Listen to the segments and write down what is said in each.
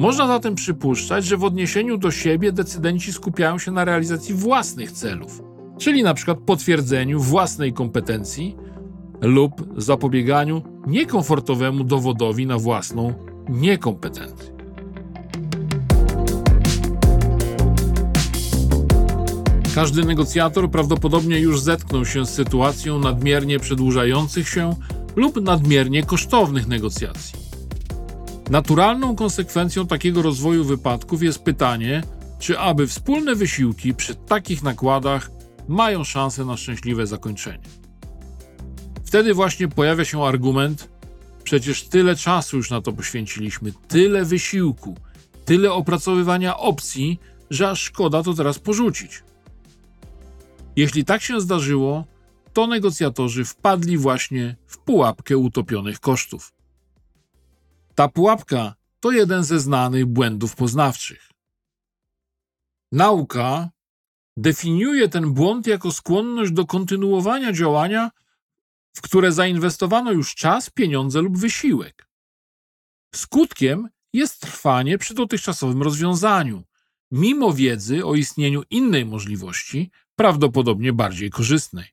Można zatem przypuszczać, że w odniesieniu do siebie decydenci skupiają się na realizacji własnych celów, czyli na przykład potwierdzeniu własnej kompetencji lub zapobieganiu niekomfortowemu dowodowi na własną niekompetencję. Każdy negocjator prawdopodobnie już zetknął się z sytuacją nadmiernie przedłużających się lub nadmiernie kosztownych negocjacji. Naturalną konsekwencją takiego rozwoju wypadków jest pytanie, czy aby wspólne wysiłki przy takich nakładach mają szansę na szczęśliwe zakończenie. Wtedy właśnie pojawia się argument: przecież tyle czasu już na to poświęciliśmy, tyle wysiłku, tyle opracowywania opcji, że aż szkoda to teraz porzucić. Jeśli tak się zdarzyło, to negocjatorzy wpadli właśnie w pułapkę utopionych kosztów. Ta pułapka to jeden ze znanych błędów poznawczych. Nauka definiuje ten błąd jako skłonność do kontynuowania działania, w które zainwestowano już czas, pieniądze lub wysiłek. Skutkiem jest trwanie przy dotychczasowym rozwiązaniu, mimo wiedzy o istnieniu innej możliwości, prawdopodobnie bardziej korzystnej.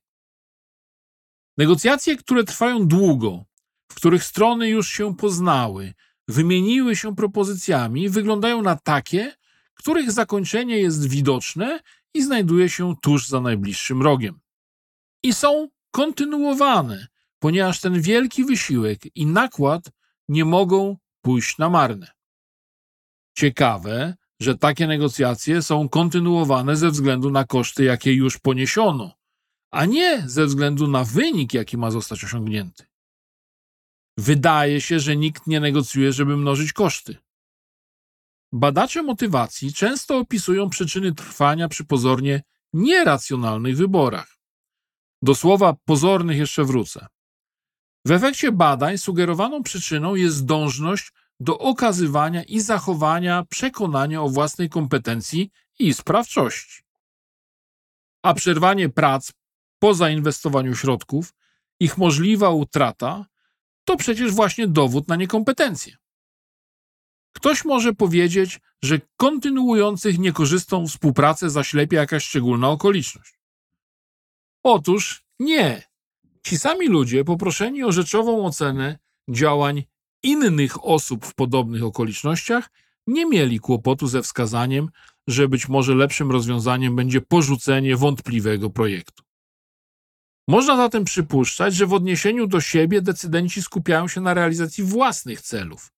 Negocjacje, które trwają długo, w których strony już się poznały, wymieniły się propozycjami, wyglądają na takie, których zakończenie jest widoczne i znajduje się tuż za najbliższym rogiem. I są kontynuowane, ponieważ ten wielki wysiłek i nakład nie mogą pójść na marne. Ciekawe, że takie negocjacje są kontynuowane ze względu na koszty, jakie już poniesiono, a nie ze względu na wynik, jaki ma zostać osiągnięty. Wydaje się, że nikt nie negocjuje, żeby mnożyć koszty. Badacze motywacji często opisują przyczyny trwania przy pozornie nieracjonalnych wyborach. Do słowa pozornych jeszcze wrócę. W efekcie badań sugerowaną przyczyną jest dążność do okazywania i zachowania przekonania o własnej kompetencji i sprawczości. A przerwanie prac po zainwestowaniu środków, ich możliwa utrata, to przecież właśnie dowód na niekompetencję. Ktoś może powiedzieć, że kontynuujących niekorzystną współpracę zaślepia jakaś szczególna okoliczność. Otóż nie. Ci sami ludzie, poproszeni o rzeczową ocenę działań innych osób w podobnych okolicznościach, nie mieli kłopotu ze wskazaniem, że być może lepszym rozwiązaniem będzie porzucenie wątpliwego projektu. Można zatem przypuszczać, że w odniesieniu do siebie decydenci skupiają się na realizacji własnych celów,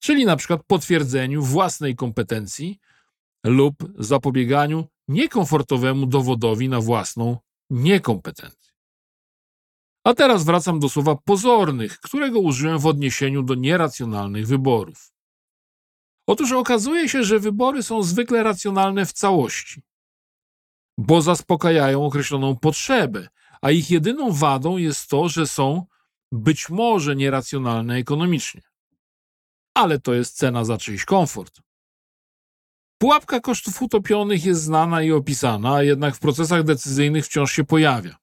czyli na przykład potwierdzeniu własnej kompetencji lub zapobieganiu niekomfortowemu dowodowi na własną niekompetencję. A teraz wracam do słowa pozornych, którego użyłem w odniesieniu do nieracjonalnych wyborów. Otóż okazuje się, że wybory są zwykle racjonalne w całości, bo zaspokajają określoną potrzebę, a ich jedyną wadą jest to, że są być może nieracjonalne ekonomicznie. Ale to jest cena za czyjś komfort. Pułapka kosztów utopionych jest znana i opisana, a jednak w procesach decyzyjnych wciąż się pojawia.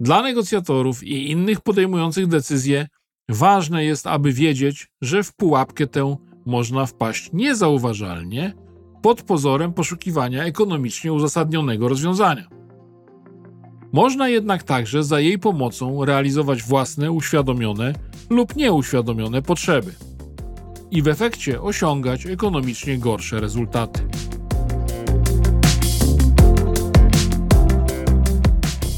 Dla negocjatorów i innych podejmujących decyzje ważne jest, aby wiedzieć, że w pułapkę tę można wpaść niezauważalnie pod pozorem poszukiwania ekonomicznie uzasadnionego rozwiązania. Można jednak także za jej pomocą realizować własne uświadomione lub nieuświadomione potrzeby i w efekcie osiągać ekonomicznie gorsze rezultaty.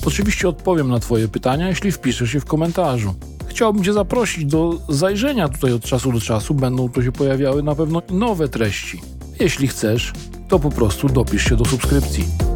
Oczywiście odpowiem na Twoje pytania, jeśli wpiszesz je w komentarzu. Chciałbym Cię zaprosić do zajrzenia tutaj od czasu do czasu, będą tu się pojawiały na pewno nowe treści. Jeśli chcesz, to po prostu dopisz się do subskrypcji.